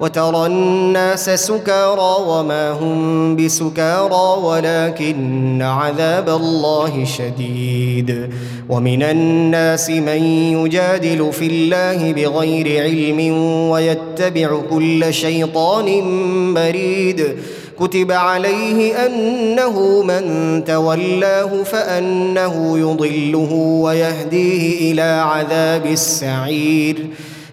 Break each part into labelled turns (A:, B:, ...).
A: وترى الناس سكارى وما هم بسكارى ولكن عذاب الله شديد. ومن الناس من يجادل في الله بغير علم ويتبع كل شيطان مريد. كتب عليه أنه من تولاه فأنه يضله ويهديه إلى عذاب السعير.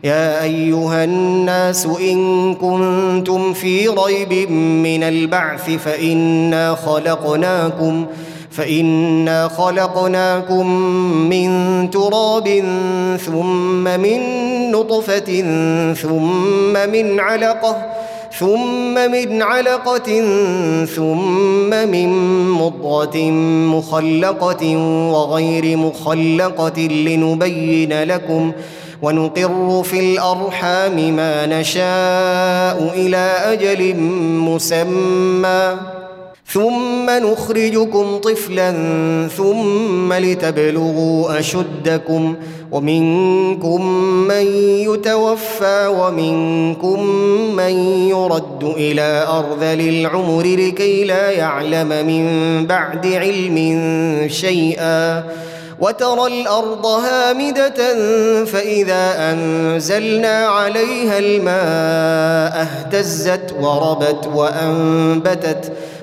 A: يا أيها الناس إن كنتم في ريب من البعث فإنا خلقناكم فإنا خلقناكم من تراب ثم من نطفة ثم من علقة ثم من علقة ثم من مضغة مخلقة وغير مخلقة لنبين لكم ۖ ونقر في الأرحام ما نشاء إلى أجل مسمى. ثم نخرجكم طفلا ثم لتبلغوا أشدكم. ومنكم من يتوفى ومنكم من يرد إلى ارذل العمر لكي لا يعلم من بعد علم شيئا. وترى الأرض هامدة فإذا أنزلنا عليها الماء اهتزت وربت وأنبتت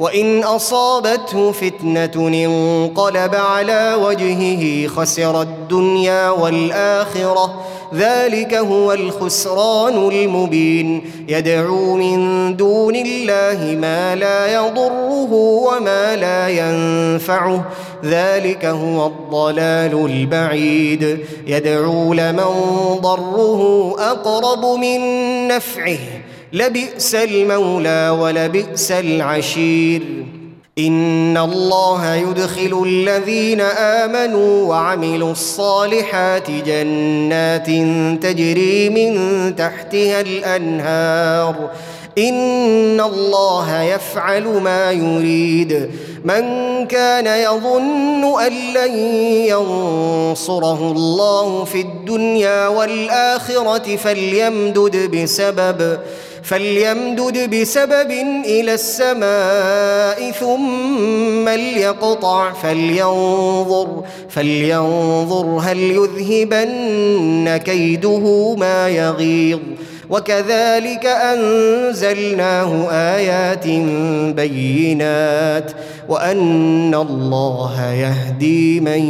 A: وإن أصابته فتنة انقلب على وجهه خسر الدنيا والآخرة. ذلك هو الخسران المبين. يدعو من دون الله ما لا يضره وما لا ينفعه. ذلك هو الضلال البعيد. يدعو لمن ضره أقرب من نفعه. لبئس المولى ولبئس العشير. إن الله يدخل الذين آمنوا وعملوا الصالحات جنات تجري من تحتها الأنهار. إن الله يفعل ما يريد. من كان يظن أن لن ينصره الله في الدنيا والآخرة فليمدد بسبب فليمدد بسبب إلى السماء ثم ليقطع فلينظر فلينظر هل يذهبن كيده ما يغيظ. وكذلك أنزلناه آيات بينات وأن الله يهدي من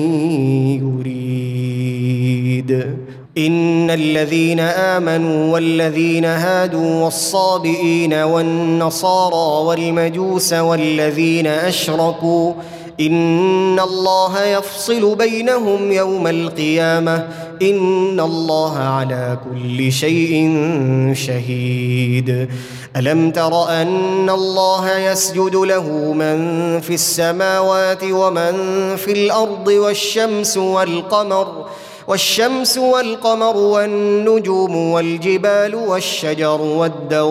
A: يريد. إن الذين آمنوا والذين هادوا والصابئين والنصارى والمجوس والذين أشركوا إن الله يفصل بينهم يوم القيامة إن الله على كل شيء شهيد. ألم تر أن الله يسجد له من في السماوات ومن في الأرض والشمس والقمر والشمس والقمر والنجوم والجبال والشجر والدواب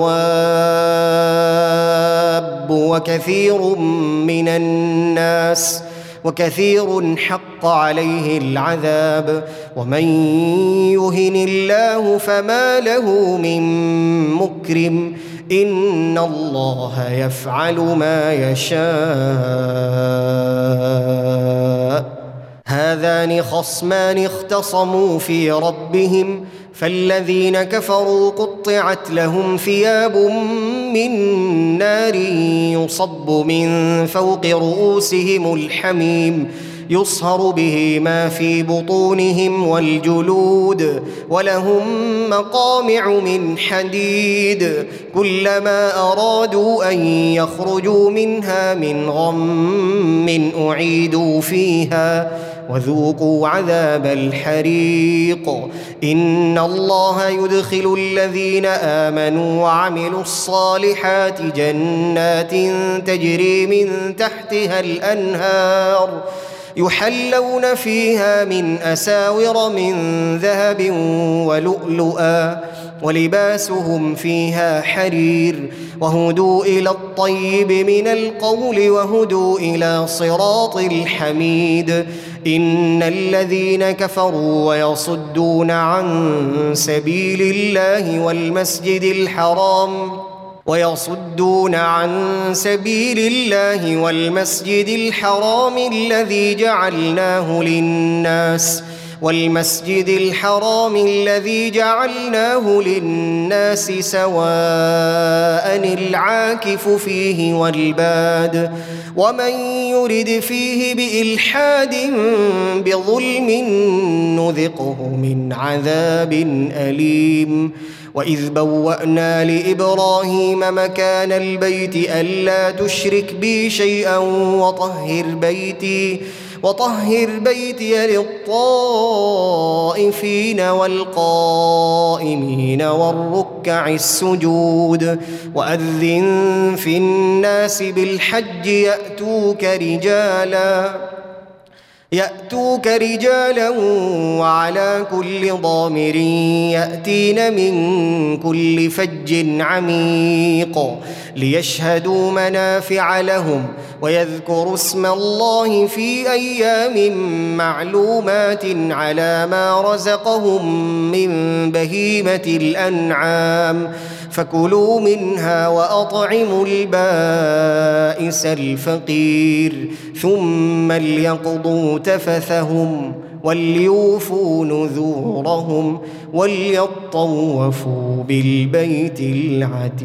A: وكثير من الناس وكثير حق عليه العذاب ومن يهن الله فما له من مكرم إن الله يفعل ما يشاء هذان خصمان اختصموا في ربهم فالذين كفروا قطعت لهم ثياب من نار يصب من فوق رؤوسهم الحميم يصهر به ما في بطونهم والجلود ولهم مقامع من حديد كلما أرادوا أن يخرجوا منها من غم أعيدوا فيها. وذوقوا عذاب الحريق. إن الله يدخل الذين آمنوا وعملوا الصالحات جنات تجري من تحتها الأنهار يحلون فيها من أساور من ذهب ولؤلؤا ولباسهم فيها حرير. وهدوا إلى الطيب من القول وهدوا إلى صراط الحميد. إن الذين كفروا ويصدون عن سبيل الله والمسجد الحرام ويصدون عن سبيل الله والمسجد الحرام الذي جعلناه للناس والمسجد الحرام الذي جعلناه للناس سواء العاكف فيه والباد ومن يرد فيه بإلحاد بظلم نذقه من عذاب أليم. وإذ بوأنا لإبراهيم مكان البيت ألا تشرك بي شيئا وطهر بيتي وطهر بيتي للطائفين والقائمين والركع السجود وأذن في الناس بالحج يأتوك رجالا يأتوك رجالا وعلى كل ضامر يأتين من كل فج عميق ليشهدوا منافع لهم ويذكروا اسم الله في أيام معلومات على ما رزقهم من بهيمة الأنعام فكلوا منها وأطعموا البائس الفقير ثم ليقضوا تفثهم وليوفوا نذورهم وليطوفوا بالبيت العتيق.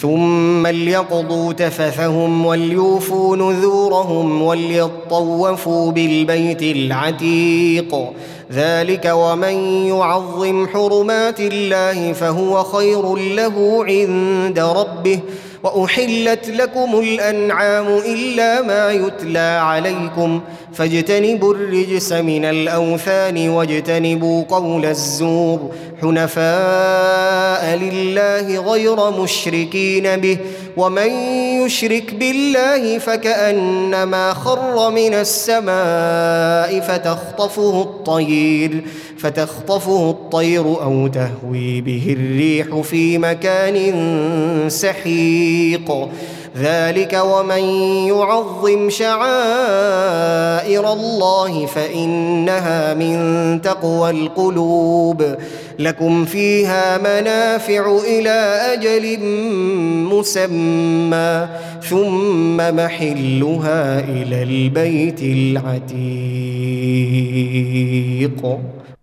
A: ثم ليقضوا تفثهم وليوفوا نذورهم وليطوفوا بالبيت العتيق. ذلك ومن يعظم حرمات الله فهو خير له عند ربه. وأحلت لكم الأنعام إلا ما يتلى عليكم فاجتنبوا الرجس من الأوثان واجتنبوا قول الزور حنفاء لله غير مشركين به ومن يشرك بالله فكأنما خر من السماء فتخطفه الطير فتخطفه الطير أو تهوي به الريح في مكان سحيق. ذلك ومن يعظم شعائر الله فإنها من تقوى القلوب. لكم فيها منافع إلى أجل مسمى ثم محلها إلى البيت العتيق.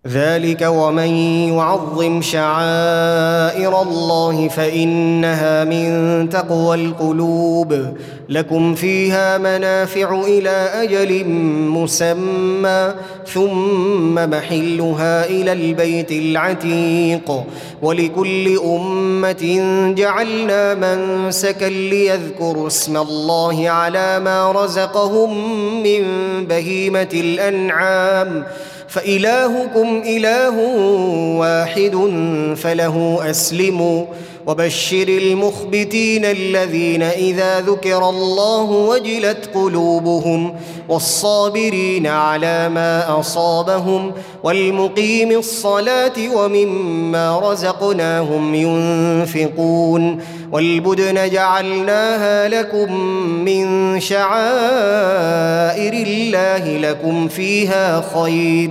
A: ذلك ومن يعظم شعائر الله فإنها من تقوى القلوب. لكم فيها منافع إلى أجل مسمى ثم محلها إلى البيت العتيق. ولكل أمة جعلنا منسكا ليذكروا اسم الله على ما رزقهم من بهيمة الأنعام. فإلهكم إله واحد فله أسلموا وبشر المخبتين الذين إذا ذكر الله وجلت قلوبهم والصابرين على ما أصابهم والمقيم الصلاة ومما رزقناهم ينفقون والبدن جعلناها لكم من شعائر الله لكم فيها خير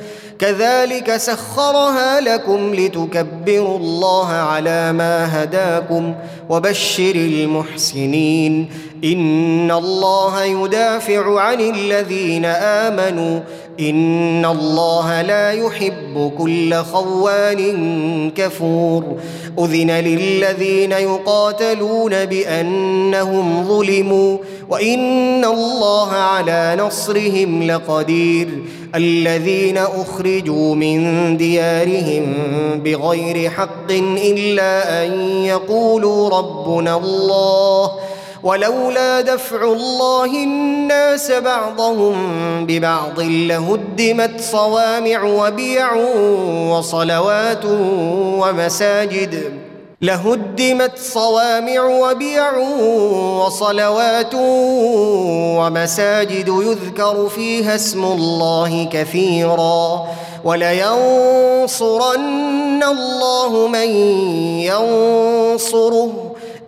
A: كذلك سخرها لكم لتكبروا الله على ما هداكم وبشر المحسنين. ان الله يدافع عن الذين امنوا ان الله لا يحب كل خوان كفور اذن للذين يقاتلون بانهم ظلموا وان الله على نصرهم لقدير الذين اخرجوا من ديارهم بغير حق الا ان يقولوا ربنا الله ولولا دفع الله الناس بعضهم ببعض لهدمت صوامع وبيع وصلوات ومساجد. لهدمت صوامع وبيع وصلوات ومساجد يذكر فيها اسم الله كثيرا. ولينصرن الله من ينصره.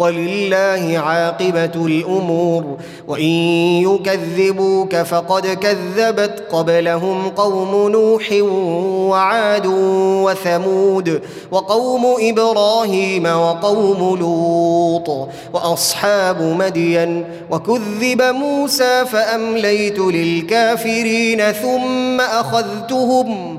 A: ولله عاقبة الأمور. وإن يكذبوك فقد كذبت قبلهم قوم نوح وعاد وثمود وقوم إبراهيم وقوم لوط وأصحاب مدين. وكذب موسى فأمليت للكافرين ثم أخذتهم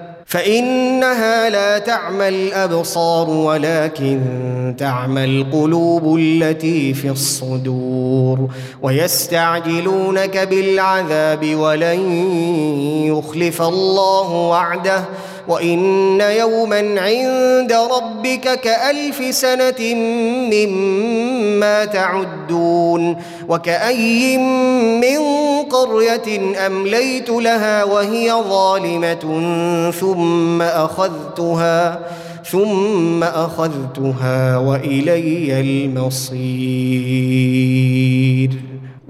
A: فإنها لا تعمى الأبصار ولكن تعمى القلوب التي في الصدور. ويستعجلونك بالعذاب ولن يخلف الله وعده. وإن يوما عند ربك كألف سنة مما تعدون وكأي من قرية أمليت لها وهي ظالمة ثم أخذتها ثم أخذتها وإلي المصير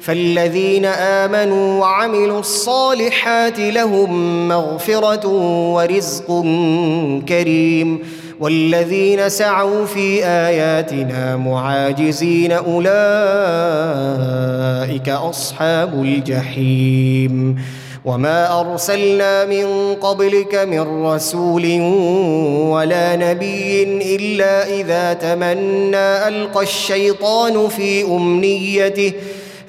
A: فالذين آمنوا وعملوا الصالحات لهم مغفرة ورزق كريم والذين سعوا في آياتنا معاجزين أولئك أصحاب الجحيم وما أرسلنا من قبلك من رسول ولا نبي إلا إذا تمنى ألقى الشيطان في أمنيته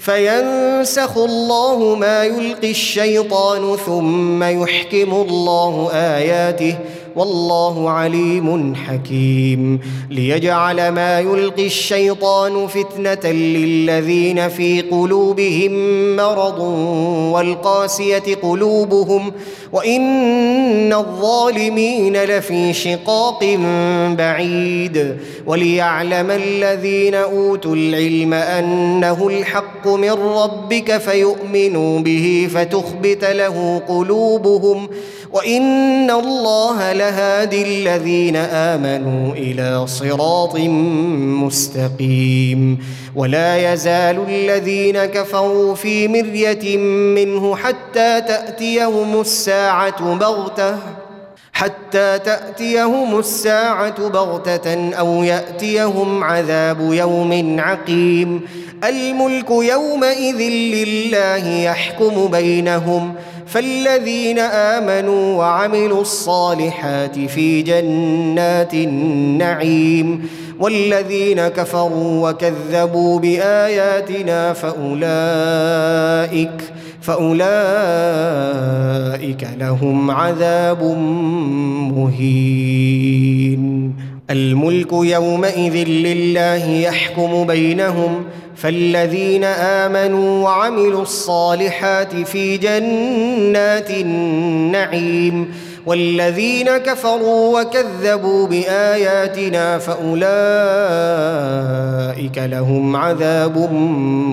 A: فينسخ الله ما يلقي الشيطان ثم يحكم الله آياته والله عليم حكيم. ليجعل ما يلقي الشيطان فتنة للذين في قلوبهم مرض والقاسية قلوبهم وإن الظالمين لفي شقاق بعيد. وليعلم الذين أوتوا العلم أنه الحق من ربك فيؤمنوا به فتخبت له قلوبهم وان الله لهادي الذين امنوا إلى صراط مستقيم ولا يزال الذين كفروا في مريه منه حتى تاتيهم الساعة بغته حتى تاتيهم الساعة بغته أو ياتيهم عذاب يوم عقيم. الملك يومئذ لله يحكم بينهم فالذين آمنوا وعملوا الصالحات في جنات النعيم والذين كفروا وكذبوا بآياتنا فأولئك فأولئك لهم عذاب مهين. الملك يومئذ لله يحكم بينهم فالذين آمنوا وعملوا الصالحات في جنات النعيم والذين كفروا وكذبوا بآياتنا فأولئك لهم عذاب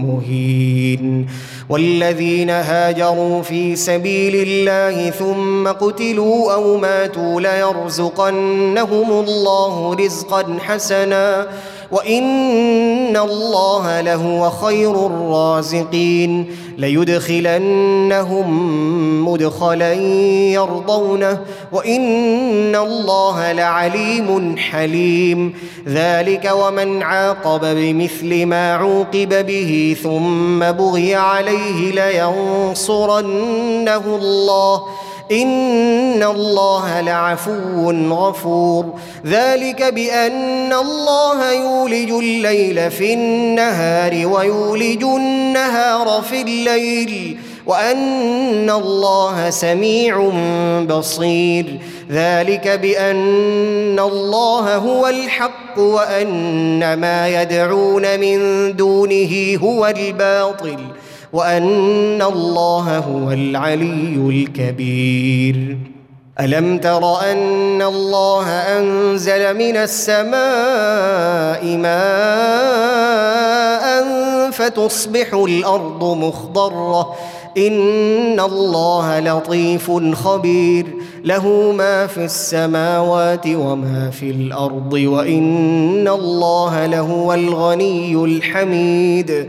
A: مهين والذين هاجروا في سبيل الله ثم قتلوا أو ماتوا ليرزقنهم الله رزقا حسنا وان الله لهو خير الرازقين ليدخلنهم مدخلا يرضونه وان الله لعليم حليم ذلك ومن عاقب بمثل ما عوقب به ثم بغي عليه لينصرنه الله ان الله لعفو غفور. ذلك بان الله يولج الليل في النهار ويولج النهار في الليل وان الله سميع بصير. ذلك بان الله هو الحق وان ما يدعون من دونه هو الباطل. وأن الله هو العلي الكبير. ألم تر أن الله أنزل من السماء ماء فتصبح الأرض مخضرة؟ إن الله لطيف خبير. له ما في السماوات وما في الأرض وإن الله لهو الغني الحميد.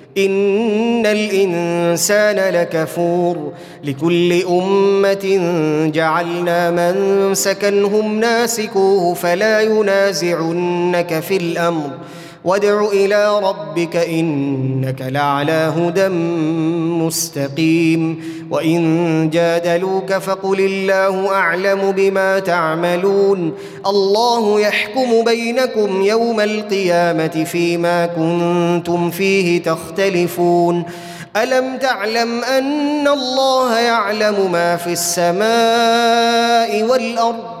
A: ان الانسان لكفور لكل امه جعلنا من سكنهم ناسكوه فلا ينازعنك في الامر وادع إلى ربك إنك لعلى هدى مستقيم. وإن جادلوك فقل الله أعلم بما تعملون. الله يحكم بينكم يوم القيامة فيما كنتم فيه تختلفون. ألم تعلم أن الله يعلم ما في السماء والأرض؟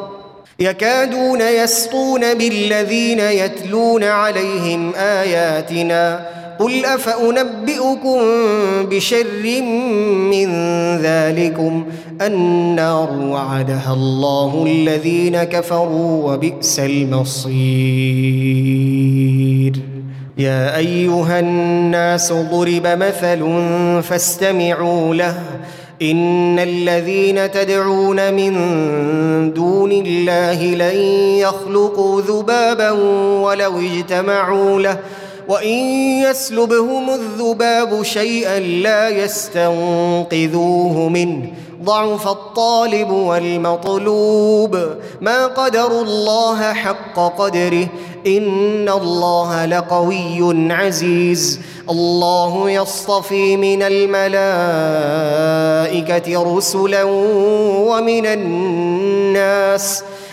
A: يكادون يسطون بالذين يتلون عليهم آياتنا قل أفأنبئكم بشر من ذلكم النار وعدها الله الذين كفروا وبئس المصير. يا أيها الناس ضرب مثل فاستمعوا له إن الذين تدعون من دون الله لن يخلقوا ذبابا ولو اجتمعوا له وإن يسلبهم الذباب شيئا لا يستنقذوه منه. ضعف الطالب والمطلوب. ما قدروا الله حق قدره. إن الله لقوي عزيز. الله يصطفي من الملائكة رسلا ومن الناس.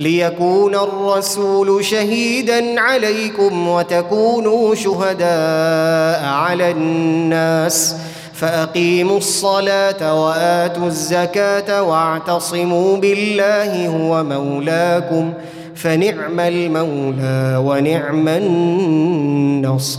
A: ليكون الرسول شهيدا عليكم وتكونوا شهداء على الناس فأقيموا الصلاة وآتوا الزكاة واعتصموا بالله هو مولاكم فنعم المولى ونعم النصير